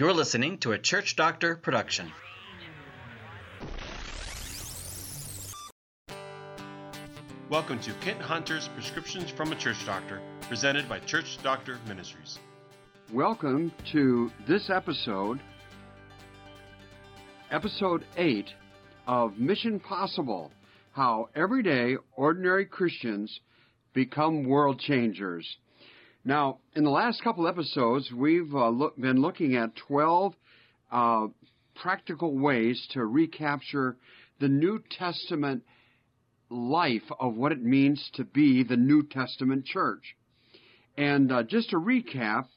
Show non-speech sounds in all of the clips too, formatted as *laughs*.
You're listening to a Church Doctor production. Welcome to Kent Hunter's Prescriptions from a Church Doctor, presented by Church Doctor Ministries. Welcome to this episode, episode 8 of Mission Possible How Everyday Ordinary Christians Become World Changers. Now, in the last couple episodes, we've uh, look, been looking at 12 uh, practical ways to recapture the New Testament life of what it means to be the New Testament church. And uh, just to recap,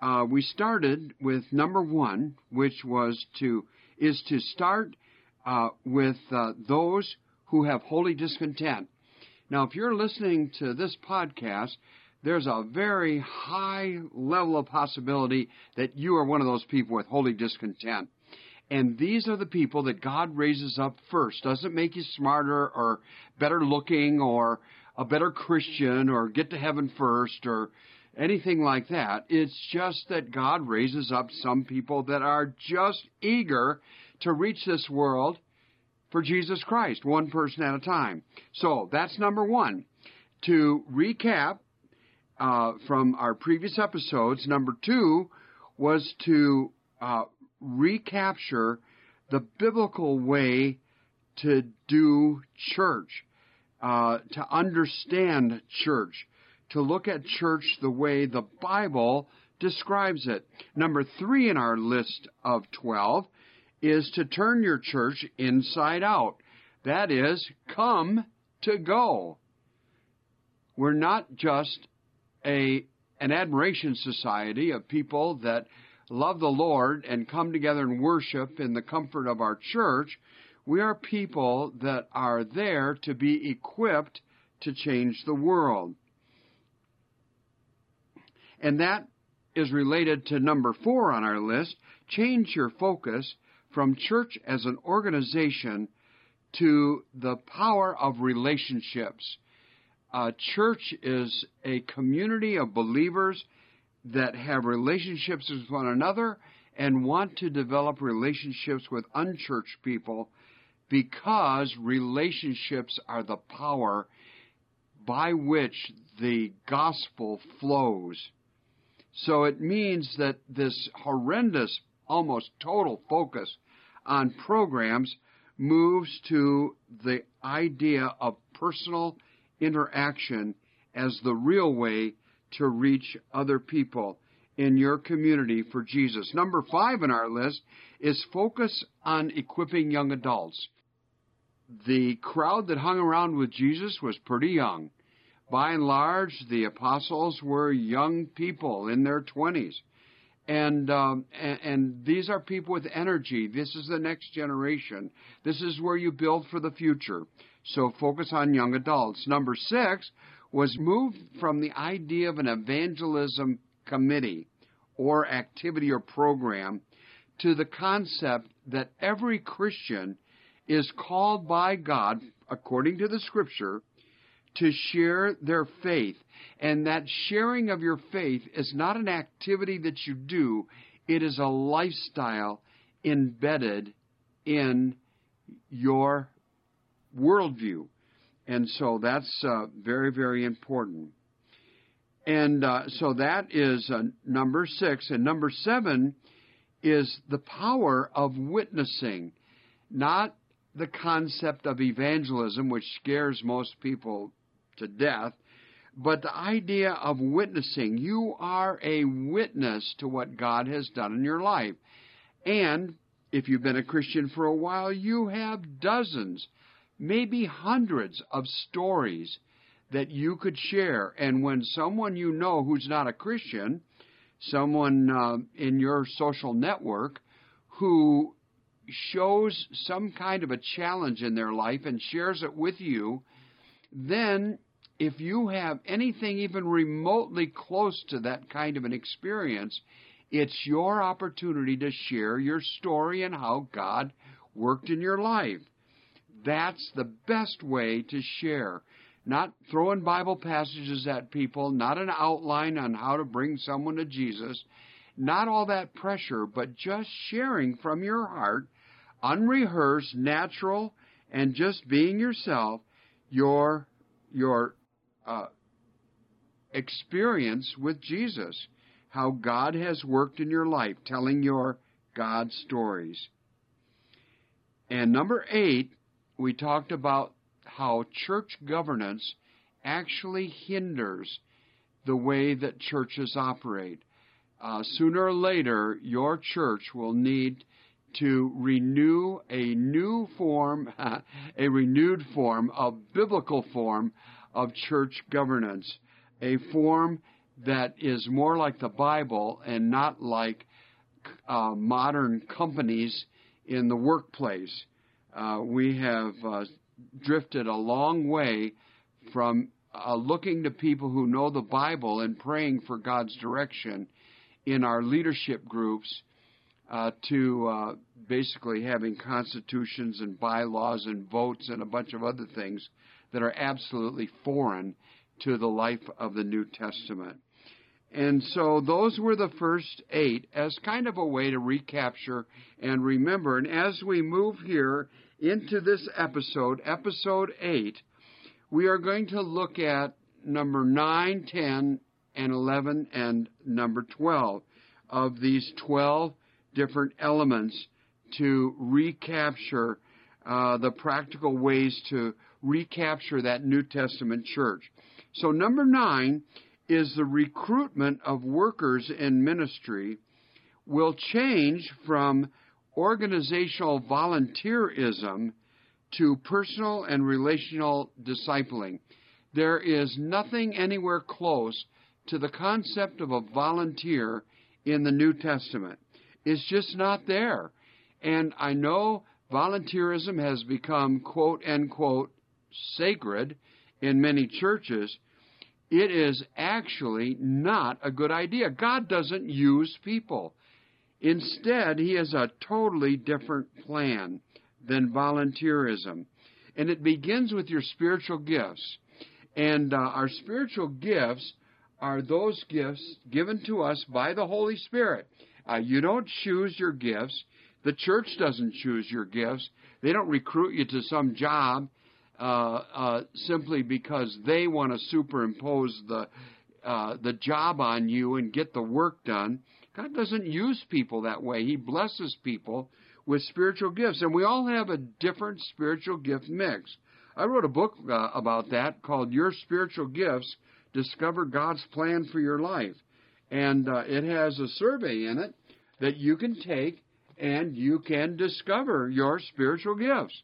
uh, we started with number one, which was to is to start uh, with uh, those who have holy discontent. Now, if you're listening to this podcast, there's a very high level of possibility that you are one of those people with holy discontent. And these are the people that God raises up first. Doesn't make you smarter or better looking or a better Christian or get to heaven first or anything like that. It's just that God raises up some people that are just eager to reach this world for Jesus Christ, one person at a time. So that's number one. To recap uh, from our previous episodes, number two was to uh, recapture the biblical way to do church, uh, to understand church, to look at church the way the Bible describes it. Number three in our list of 12 is to turn your church inside out. That is, come to go. We're not just a, an admiration society of people that love the Lord and come together and worship in the comfort of our church. We are people that are there to be equipped to change the world. And that is related to number four on our list. Change your focus from church as an organization to the power of relationships. A church is a community of believers that have relationships with one another and want to develop relationships with unchurched people because relationships are the power by which the gospel flows. So it means that this horrendous, almost total focus on programs moves to the idea of personal interaction as the real way to reach other people in your community for Jesus. Number five in our list is focus on equipping young adults. The crowd that hung around with Jesus was pretty young. By and large, the apostles were young people in their 20s. And, um, and, and these are people with energy. This is the next generation. This is where you build for the future. So focus on young adults. Number six was moved from the idea of an evangelism committee or activity or program to the concept that every Christian is called by God, according to the scripture, to share their faith. And that sharing of your faith is not an activity that you do, it is a lifestyle embedded in your worldview. And so that's uh, very, very important. And uh, so that is uh, number six. And number seven is the power of witnessing, not the concept of evangelism, which scares most people to death, but the idea of witnessing. You are a witness to what God has done in your life. And if you've been a Christian for a while, you have dozens maybe hundreds of stories that you could share. And when someone you know who's not a Christian, someone uh, in your social network who shows some kind of a challenge in their life and shares it with you, then if you have anything even remotely close to that kind of an experience, it's your opportunity to share your story and how God worked in your life. That's the best way to share. Not throwing Bible passages at people, not an outline on how to bring someone to Jesus. not all that pressure, but just sharing from your heart, unrehearsed, natural, and just being yourself, your your uh, experience with Jesus, how God has worked in your life, telling your God stories. And number eight, we talked about how church governance actually hinders the way that churches operate. Uh, sooner or later, your church will need to renew a new form, *laughs* a renewed form of biblical form of church governance, a form that is more like the Bible and not like uh, modern companies in the workplace. Uh, we have uh, drifted a long way from uh, looking to people who know the Bible and praying for God's direction in our leadership groups uh, to uh, basically having constitutions and bylaws and votes and a bunch of other things that are absolutely foreign to the life of the New Testament. And so those were the first eight as kind of a way to recapture and remember. And as we move here into this episode, episode eight, we are going to look at number nine, ten, and 11, and number 12 of these 12 different elements to recapture uh, the practical ways to recapture that New Testament church. So, number nine is the recruitment of workers in ministry will change from organizational volunteerism to personal and relational discipling. There is nothing anywhere close to the concept of a volunteer in the New Testament. It's just not there. And I know volunteerism has become quote unquote sacred in many churches. It is actually not a good idea. God doesn't use people. Instead, He has a totally different plan than volunteerism. And it begins with your spiritual gifts. And uh, our spiritual gifts are those gifts given to us by the Holy Spirit. Uh, you don't choose your gifts. The church doesn't choose your gifts. They don't recruit you to some job simply because they want to superimpose the uh, the job on you and get the work done. God doesn't use people that way. He blesses people with spiritual gifts, and we all have a different spiritual gift mix. I wrote a book uh, about that called Your Spiritual Gifts Discover God's Plan for Your Life. And uh, it has a survey in it that you can take and you can discover your spiritual gifts.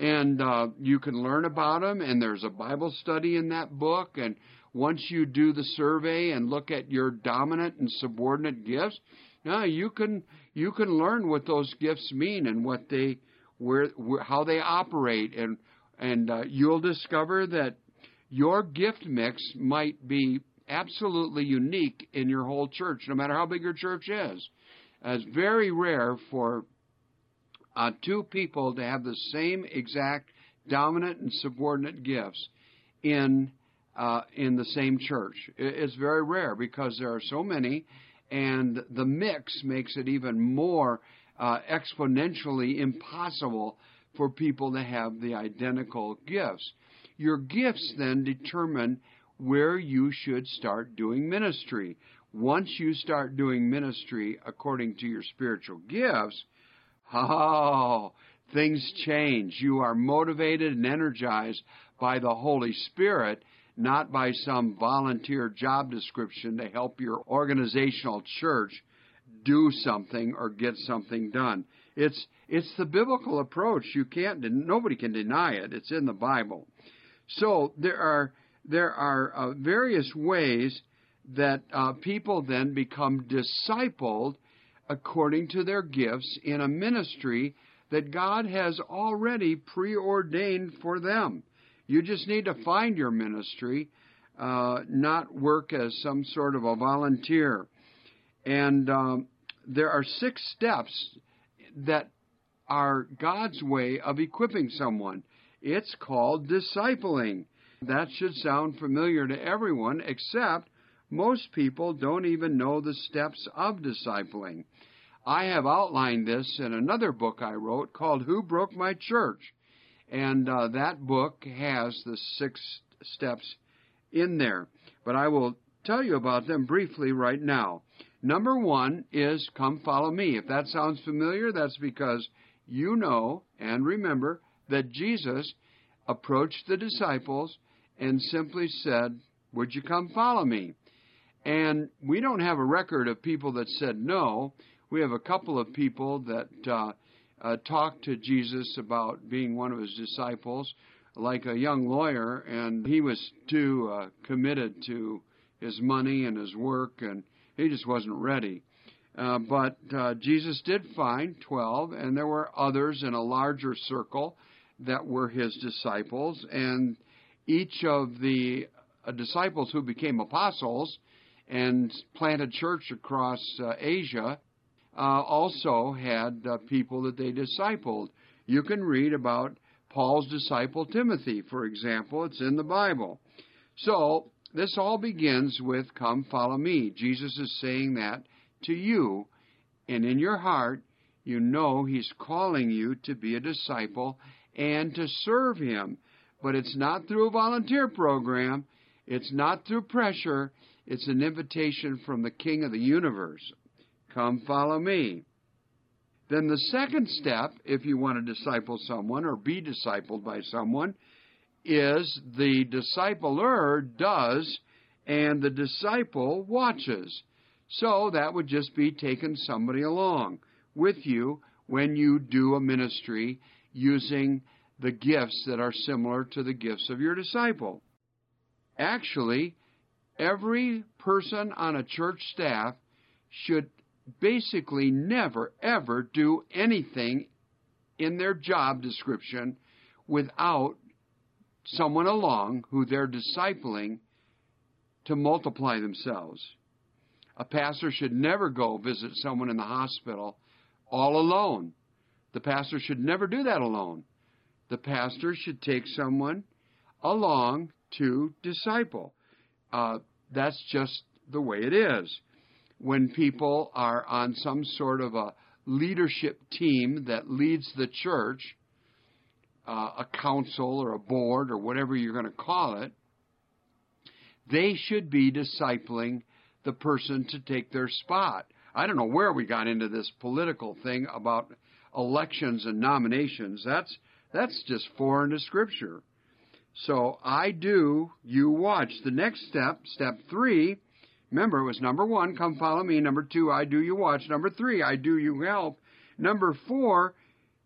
And uh, you can learn about them, and there's a Bible study in that book. And once you do the survey and look at your dominant and subordinate gifts, now you can you can learn what those gifts mean and what they where, where how they operate, and and uh, you'll discover that your gift mix might be absolutely unique in your whole church, no matter how big your church is. It's very rare for uh, two people to have the same exact dominant and subordinate gifts in uh, in the same church. It's very rare because there are so many, and the mix makes it even more uh, exponentially impossible for people to have the identical gifts. Your gifts then determine where you should start doing ministry. Once you start doing ministry according to your spiritual gifts, oh, things change. You are motivated and energized by the Holy Spirit, not by some volunteer job description to help your organizational church do something or get something done. It's it's the biblical approach. You can't nobody can deny it. It's in the Bible. So there are there are uh, various ways that uh, people then become discipled according to their gifts in a ministry that God has already preordained for them. You just need to find your ministry, uh, not work as some sort of a volunteer. And um, there are six steps that are God's way of equipping someone. It's called discipling. That should sound familiar to everyone except most people don't even know the steps of discipling. I have outlined this in another book I wrote called Who Broke My Church? And uh, that book has the six steps in there. But I will tell you about them briefly right now. Number one is come follow me. If that sounds familiar, that's because you know and remember that Jesus approached the disciples and simply said, Would you come follow me? And we don't have a record of people that said no. We have a couple of people that uh, uh, talked to Jesus about being one of his disciples, like a young lawyer, and he was too uh, committed to his money and his work, and he just wasn't ready. Uh, but uh, Jesus did find 12, and there were others in a larger circle that were his disciples, and each of the uh, disciples who became apostles and planted church across uh, Asia uh, also had uh, people that they discipled. You can read about Paul's disciple Timothy, for example. It's in the Bible. So, this all begins with, Come follow me. Jesus is saying that to you, and in your heart, you know He's calling you to be a disciple and to serve Him. But it's not through a volunteer program, it's not through pressure, it's an invitation from the King of the universe. Come follow me. Then the second step, if you want to disciple someone or be discipled by someone, is the discipler does and the disciple watches. So that would just be taking somebody along with you when you do a ministry using the gifts that are similar to the gifts of your disciple. Actually, every person on a church staff should basically never, ever do anything in their job description without someone along who they're discipling to multiply themselves. A pastor should never go visit someone in the hospital all alone. The pastor should never do that alone. The pastor should take someone along to disciple. Uh, that's just the way it is. When people are on some sort of a leadership team that leads the church, uh, a council or a board or whatever you're going to call it, they should be discipling the person to take their spot. I don't know where we got into this political thing about elections and nominations. That's that's just foreign to scripture. So I do, you watch. The next step, step three, remember it was number one, come follow me. Number two, I do, you watch. Number three, I do, you help. Number four,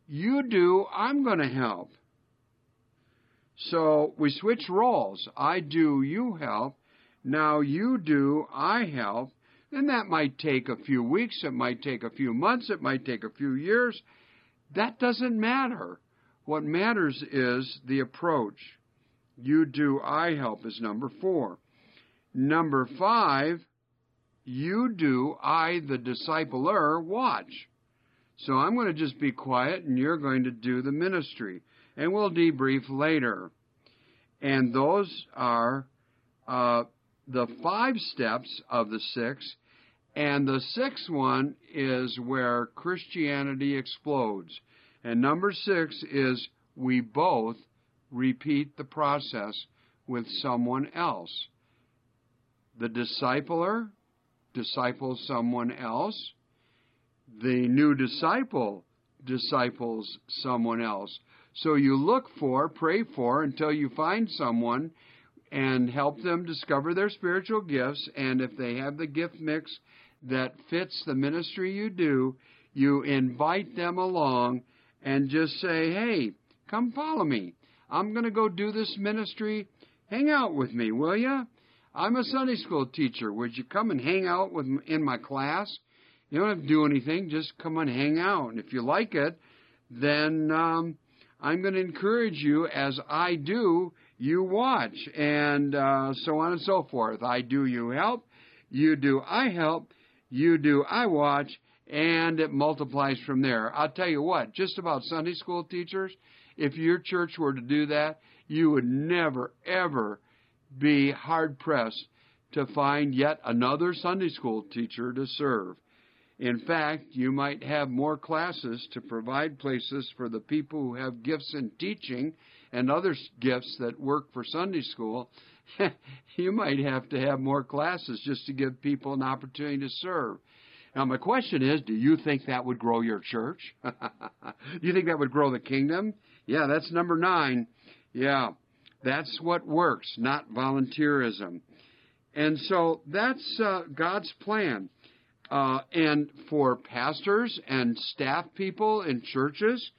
you do, I'm going to help. So we switch roles. I do, you help. Now you do, I help. And that might take a few weeks, it might take a few months, it might take a few years. That doesn't matter. What matters is the approach. You do, I help is number four. Number five, you do, I, the discipler, watch. So I'm going to just be quiet and you're going to do the ministry. And we'll debrief later. And those are uh, the five steps of the six. And the sixth one is where Christianity explodes. And number six is we both repeat the process with someone else. The discipler disciples someone else. The new disciple disciples someone else. So you look for, pray for until you find someone and help them discover their spiritual gifts. And if they have the gift mix that fits the ministry you do, you invite them along and just say, hey, come follow me. I'm going to go do this ministry. Hang out with me, will you? I'm a Sunday school teacher. Would you come and hang out with in my class? You don't have to do anything. Just come and hang out. And if you like it, then um, I'm going to encourage you, as I do, you watch, and uh, so on and so forth. I do, you help. You do, I help. You do, I watch and it multiplies from there. I'll tell you what, just about Sunday school teachers, if your church were to do that, you would never, ever be hard pressed to find yet another Sunday school teacher to serve. In fact, you might have more classes to provide places for the people who have gifts in teaching and other gifts that work for Sunday school. *laughs* you might have to have more classes just to give people an opportunity to serve. Now, my question is do you think that would grow your church? *laughs* do you think that would grow the kingdom? Yeah, that's number nine. Yeah, that's what works, not volunteerism. And so that's uh, God's plan. Uh, and for pastors and staff people in churches,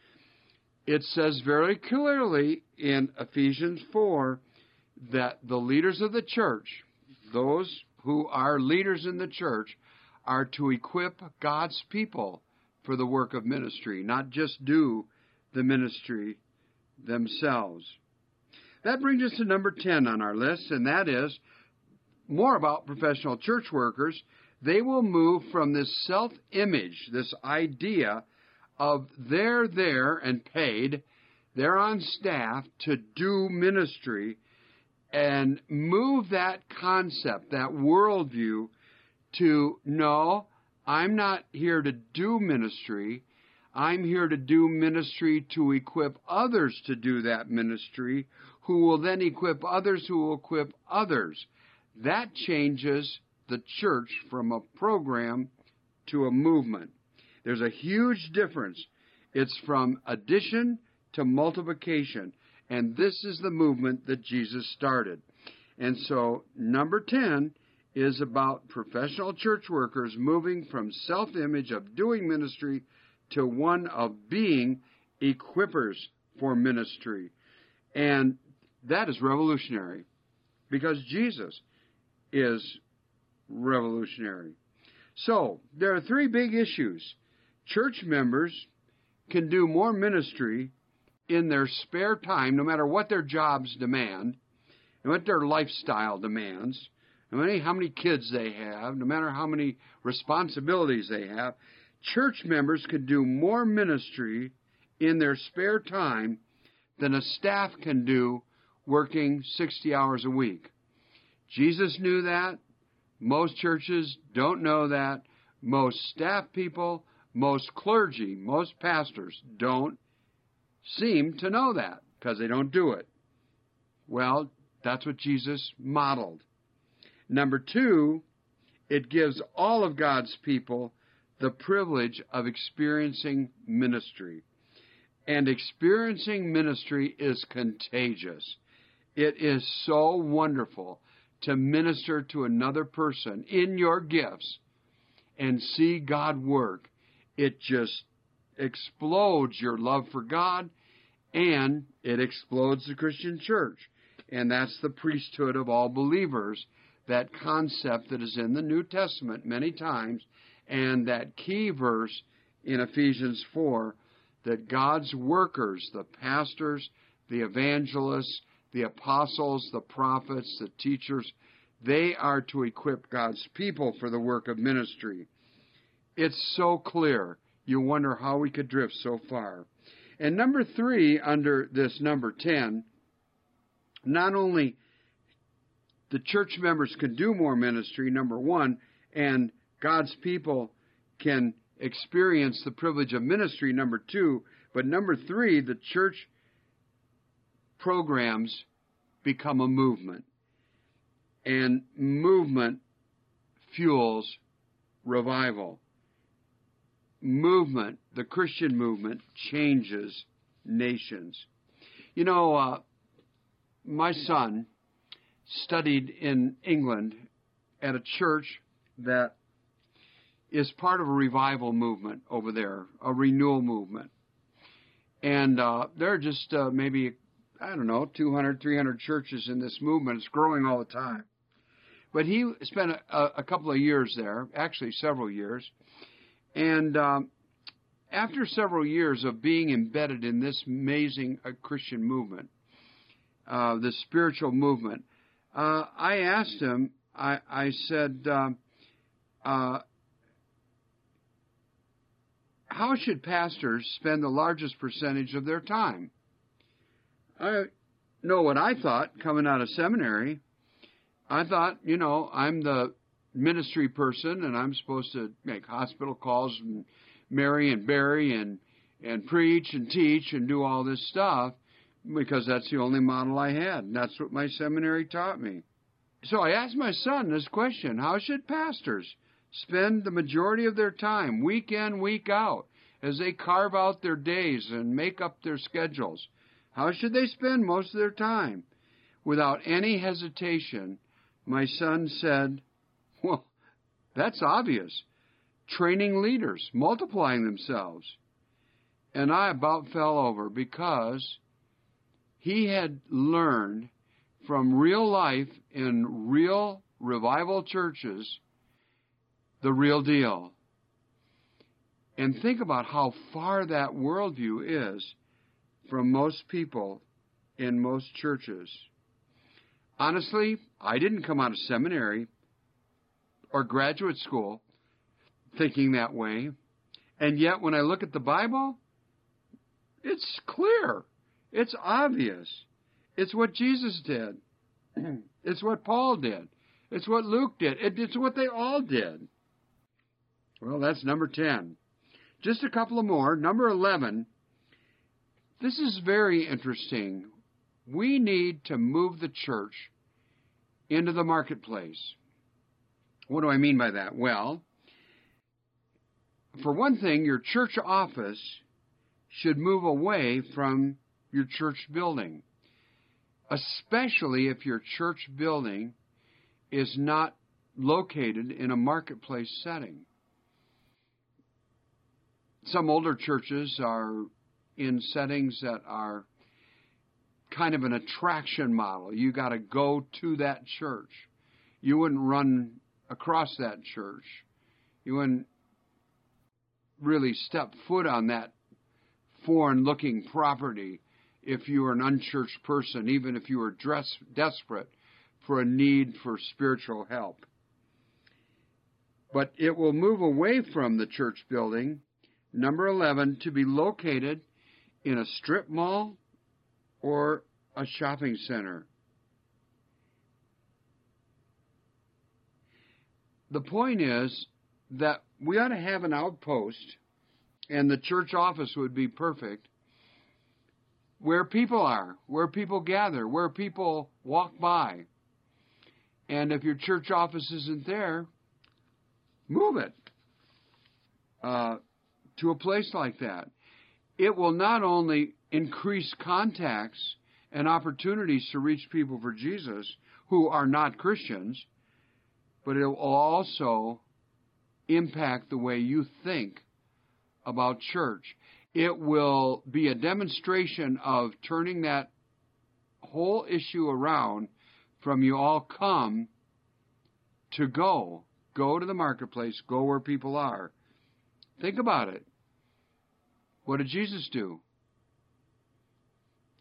it says very clearly in Ephesians 4 that the leaders of the church, those who are leaders in the church, are to equip God's people for the work of ministry, not just do the ministry themselves. That brings us to number 10 on our list, and that is more about professional church workers. They will move from this self image, this idea of they're there and paid, they're on staff to do ministry, and move that concept, that worldview, to no, I'm not here to do ministry. I'm here to do ministry to equip others to do that ministry, who will then equip others who will equip others. That changes the church from a program to a movement. There's a huge difference. It's from addition to multiplication. And this is the movement that Jesus started. And so, number 10 is about professional church workers moving from self image of doing ministry to one of being equippers for ministry. And that is revolutionary because Jesus is revolutionary. So, there are three big issues. Church members can do more ministry in their spare time, no matter what their jobs demand, and what their lifestyle demands, no matter how many kids they have, no matter how many responsibilities they have, church members can do more ministry in their spare time than a staff can do working 60 hours a week. Jesus knew that. Most churches don't know that. Most staff people, most clergy, most pastors don't seem to know that because they don't do it. Well, that's what Jesus modeled. Number two, it gives all of God's people the privilege of experiencing ministry. And experiencing ministry is contagious. It is so wonderful to minister to another person in your gifts and see God work. It just explodes your love for God and it explodes the Christian church. And that's the priesthood of all believers that concept that is in the New Testament many times, and that key verse in Ephesians 4 that God's workers, the pastors, the evangelists, the apostles, the prophets, the teachers, they are to equip God's people for the work of ministry. It's so clear. You wonder how we could drift so far. And number three, under this number 10, not only the church members can do more ministry, number one, and God's people can experience the privilege of ministry, number two. But number three, the church programs become a movement. And movement fuels revival. Movement, the Christian movement, changes nations. You know, uh, my son studied in England at a church that is part of a revival movement over there, a renewal movement. And uh, there are just uh, maybe, I don't know, 200, 300 churches in this movement. It's growing all the time. But he spent a, a couple of years there, actually several years. And um, after several years of being embedded in this amazing uh, Christian movement, uh, this spiritual movement, uh, I asked him, I, I said, um, uh, how should pastors spend the largest percentage of their time? I know what I thought coming out of seminary. I thought, you know, I'm the ministry person and I'm supposed to make hospital calls and marry and bury and and preach and teach and do all this stuff because that's the only model I had. And that's what my seminary taught me. So I asked my son this question How should pastors spend the majority of their time, week in, week out, as they carve out their days and make up their schedules? How should they spend most of their time? Without any hesitation, my son said, Well, that's obvious. Training leaders, multiplying themselves. And I about fell over because he had learned from real life in real revival churches the real deal. And think about how far that worldview is from most people in most churches. Honestly, I didn't come out of seminary or graduate school thinking that way. And yet, when I look at the Bible, it's clear. It's obvious. It's what Jesus did. *clears throat* It's what Paul did. It's what Luke did. It's what they all did. Well, that's number 10. Just a couple of more. Number 11. This is very interesting. We need to move the church into the marketplace. What do I mean by that? Well, for one thing, your church office should move away from your church building, especially if your church building is not located in a marketplace setting. Some older churches are in settings that are kind of an attraction model. You got to go to that church. You wouldn't run across that church. You wouldn't really step foot on that foreign looking property if you were an unchurched person, even if you were dress, desperate for a need for spiritual help. But it will move away from the church building, number 11, to be located in a strip mall or a shopping center. The point is that we ought to have an outpost and the church office would be perfect. Where people are, where people gather, where people walk by. And if your church office isn't there, move it uh, to a place like that. It will not only increase contacts and opportunities to reach people for Jesus who are not Christians, but it will also impact the way you think about church. It will be a demonstration of turning that whole issue around from you all come to go. Go to the marketplace, go where people are. Think about it. What did Jesus do?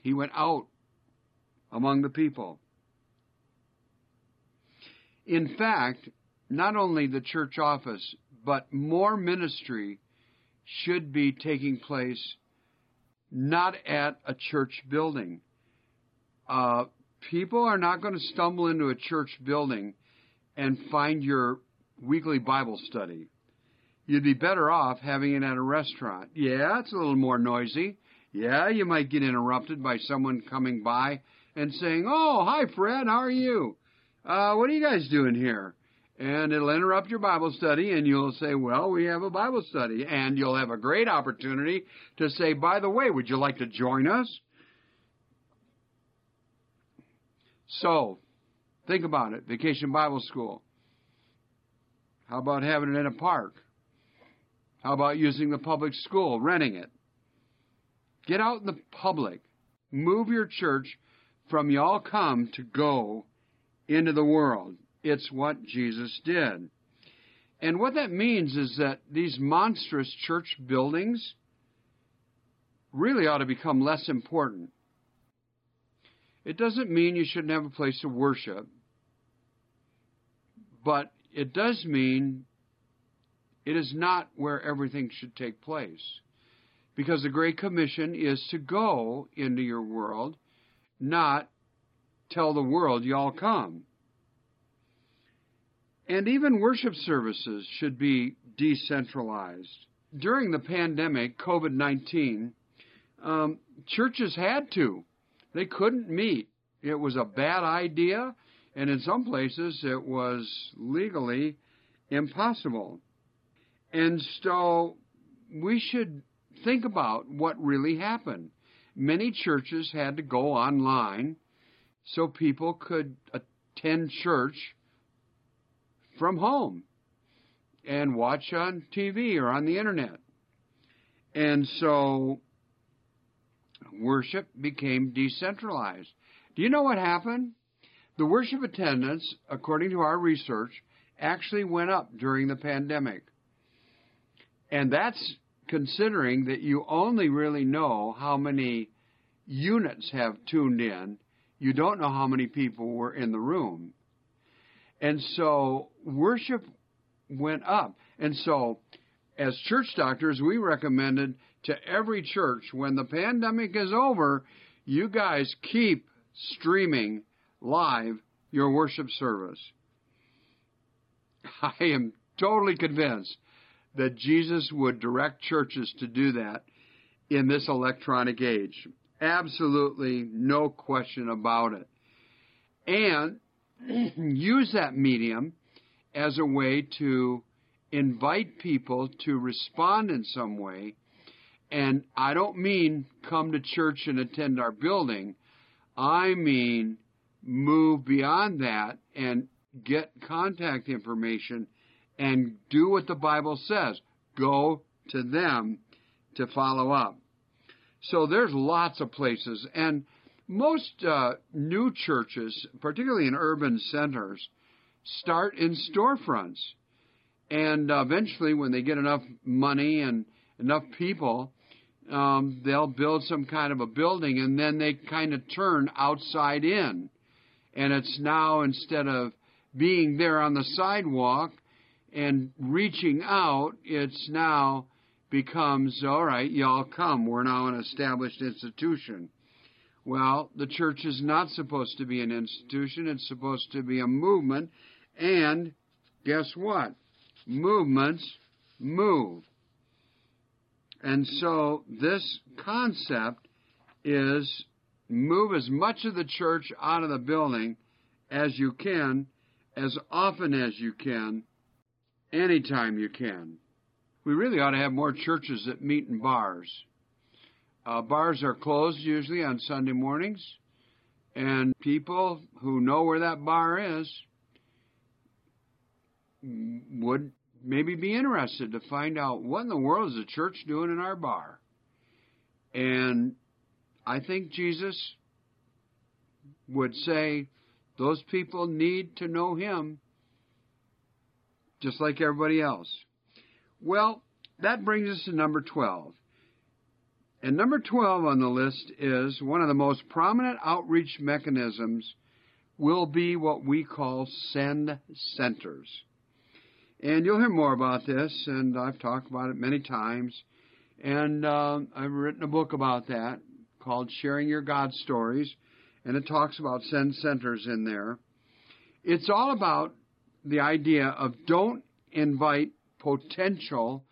He went out among the people. In fact, not only the church office, but more ministry should be taking place not at a church building. Uh, people are not going to stumble into a church building and find your weekly Bible study. You'd be better off having it at a restaurant. Yeah, it's a little more noisy. Yeah, you might get interrupted by someone coming by and saying, Oh, hi, Fred, how are you? Uh, what are you guys doing here? and it'll interrupt your Bible study, and you'll say, Well, we have a Bible study. And you'll have a great opportunity to say, By the way, would you like to join us? So, think about it Vacation Bible School. How about having it in a park? How about using the public school, renting it? Get out in the public. Move your church from y'all come to go into the world. It's what Jesus did. And what that means is that these monstrous church buildings really ought to become less important. It doesn't mean you shouldn't have a place to worship, but it does mean it is not where everything should take place. Because the Great Commission is to go into your world, not tell the world y'all come. And even worship services should be decentralized. During the pandemic, COVID 19, um, churches had to. They couldn't meet. It was a bad idea, and in some places it was legally impossible. And so we should think about what really happened. Many churches had to go online so people could attend church from home and watch on TV or on the internet. And so worship became decentralized. Do you know what happened? The worship attendance, according to our research, actually went up during the pandemic. And that's considering that you only really know how many units have tuned in. You don't know how many people were in the room. And so worship went up. And so, as church doctors, we recommended to every church when the pandemic is over, you guys keep streaming live your worship service. *laughs* I am totally convinced that Jesus would direct churches to do that in this electronic age. Absolutely no question about it. And *clears throat* use that medium as a way to invite people to respond in some way. And I don't mean come to church and attend our building. I mean move beyond that and get contact information and do what the Bible says. Go to them to follow up. So there's lots of places. And most uh, new churches, particularly in urban centers, start in storefronts. And uh, eventually, when they get enough money and enough people, um, they'll build some kind of a building and then they kind of turn outside in. And it's now, instead of being there on the sidewalk and reaching out, it's now becomes, all right, y'all come. We're now an established institution. Well, the church is not supposed to be an institution. It's supposed to be a movement. And guess what? Movements move. And so this concept is move as much of the church out of the building as you can, as often as you can, anytime you can. We really ought to have more churches that meet in bars. Uh, bars are closed usually on Sunday mornings, and people who know where that bar is would maybe be interested to find out what in the world is the church doing in our bar. And I think Jesus would say those people need to know him just like everybody else. Well, that brings us to number 12. And number 12 on the list is one of the most prominent outreach mechanisms will be what we call send centers. And you'll hear more about this, and I've talked about it many times. And uh, I've written a book about that called Sharing Your God Stories, and it talks about send centers in there. It's all about the idea of don't invite potential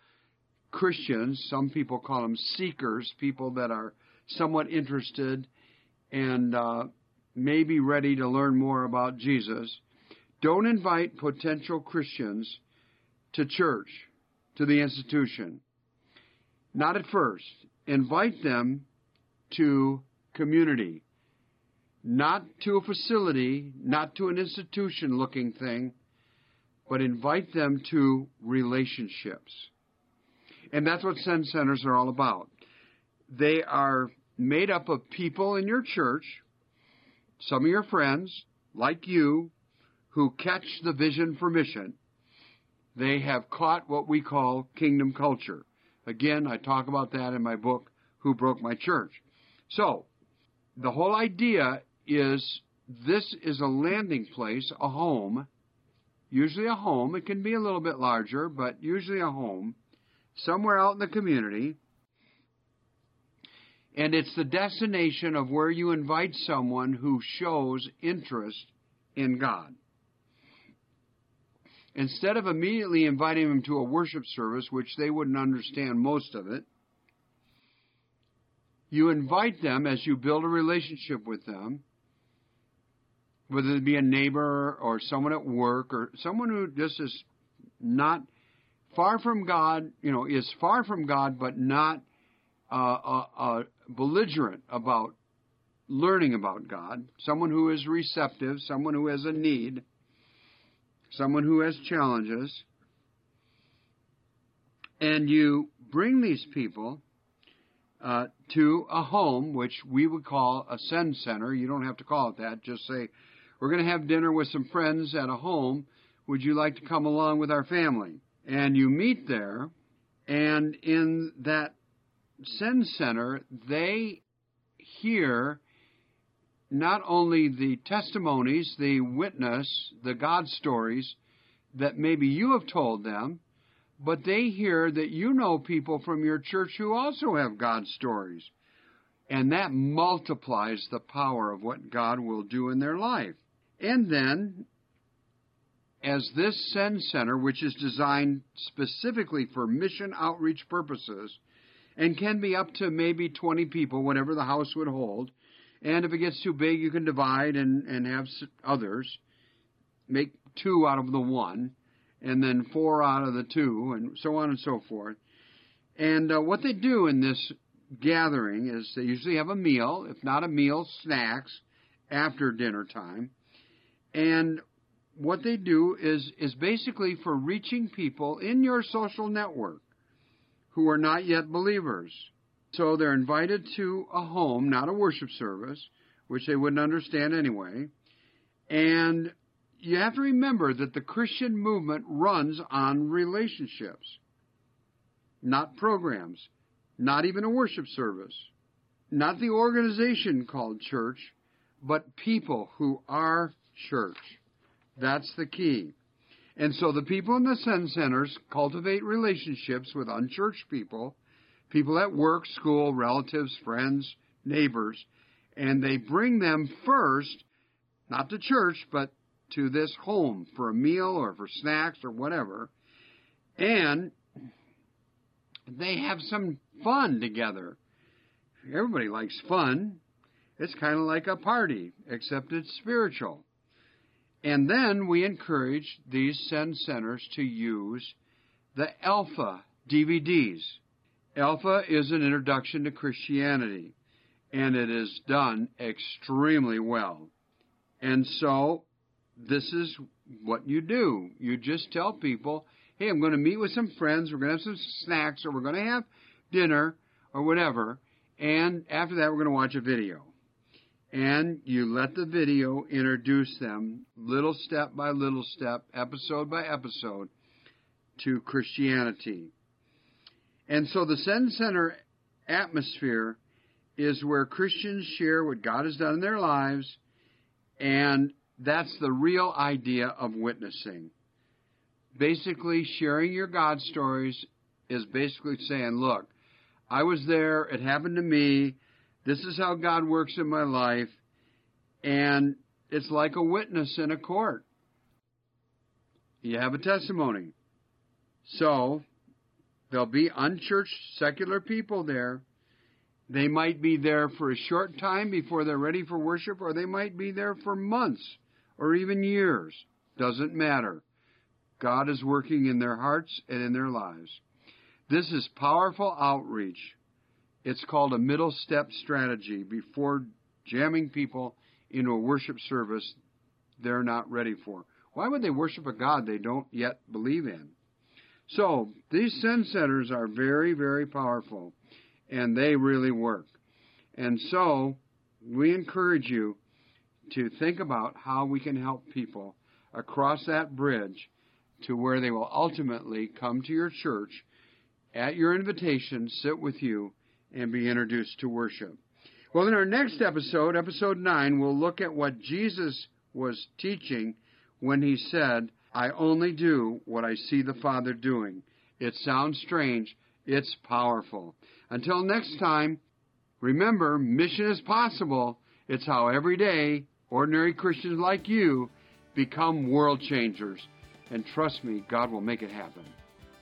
Christians, some people call them seekers, people that are somewhat interested and uh, maybe ready to learn more about Jesus. Don't invite potential Christians to church, to the institution. Not at first. Invite them to community, not to a facility, not to an institution looking thing, but invite them to relationships. And that's what Send Centers are all about. They are made up of people in your church, some of your friends, like you, who catch the vision for mission. They have caught what we call kingdom culture. Again, I talk about that in my book, Who Broke My Church. So, the whole idea is this is a landing place, a home, usually a home. It can be a little bit larger, but usually a home somewhere out in the community, and it's the destination of where you invite someone who shows interest in God. instead of immediately inviting them to a worship service, which they wouldn't understand most of it, you invite them as you build a relationship with them, whether it be a neighbor or someone at work or someone who just is not far from God, you know, is far from God, but not uh, uh, uh, belligerent about learning about God, someone who is receptive, someone who has a need, someone who has challenges, and you bring these people uh, to a home, which we would call a send center. You don't have to call it that. Just say, we're going to have dinner with some friends at a home. Would you like to come along with our family? And you meet there, and in that send center, they hear not only the testimonies, the witness, the God stories that maybe you have told them, but they hear that you know people from your church who also have God stories. And that multiplies the power of what God will do in their life. And then, as this Send Center, which is designed specifically for mission outreach purposes, and can be up to maybe 20 people, whatever the house would hold, and if it gets too big, you can divide and, and have others. Make two out of the one, and then four out of the two, and so on and so forth. And uh, what they do in this gathering is they usually have a meal, if not a meal, snacks after dinner time. And what they do is is basically for reaching people in your social network who are not yet believers. So they're invited to a home, not a worship service, which they wouldn't understand anyway. And you have to remember that the Christian movement runs on relationships, not programs, not even a worship service, not the organization called church, but people who are church. That's the key. And so the people in the Send Centers cultivate relationships with unchurched people, people at work, school, relatives, friends, neighbors, and they bring them first, not to church, but to this home for a meal or for snacks or whatever. And they have some fun together. Everybody likes fun. It's kind of like a party, except it's spiritual. And then we encourage these Send Centers to use the Alpha DVDs. Alpha is an introduction to Christianity, and it is done extremely well. And so, this is what you do. You just tell people, hey, I'm going to meet with some friends, we're going to have some snacks, or we're going to have dinner, or whatever, and after that, we're going to watch a video and you let the video introduce them little step by little step, episode by episode, to Christianity. And so the Send Center atmosphere is where Christians share what God has done in their lives, and that's the real idea of witnessing. Basically, sharing your God stories is basically saying, look, I was there, it happened to me, this is how God works in my life. And it's like a witness in a court. You have a testimony. So, there'll be unchurched secular people there. They might be there for a short time before they're ready for worship, or they might be there for months or even years. Doesn't matter. God is working in their hearts and in their lives. This is powerful outreach it's called a middle step strategy before jamming people into a worship service they're not ready for. Why would they worship a God they don't yet believe in? So, these send centers are very, very powerful, and they really work. And so, we encourage you to think about how we can help people across that bridge to where they will ultimately come to your church at your invitation, sit with you, and be introduced to worship. Well, in our next episode, episode 9, we'll look at what Jesus was teaching when he said, I only do what I see the Father doing. It sounds strange, it's powerful. Until next time, remember, mission is possible. It's how every day, ordinary Christians like you become world changers. And trust me, God will make it happen.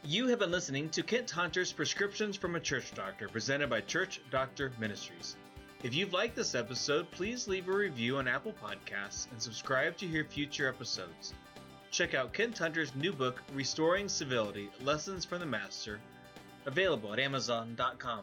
You have been listening to Kent Hunter's Prescriptions from a Church Doctor, presented by Church Doctor Ministries. If you've liked this episode, please leave a review on Apple Podcasts and subscribe to hear future episodes. Check out Kent Hunter's new book, Restoring Civility Lessons from the Master, available at Amazon.com.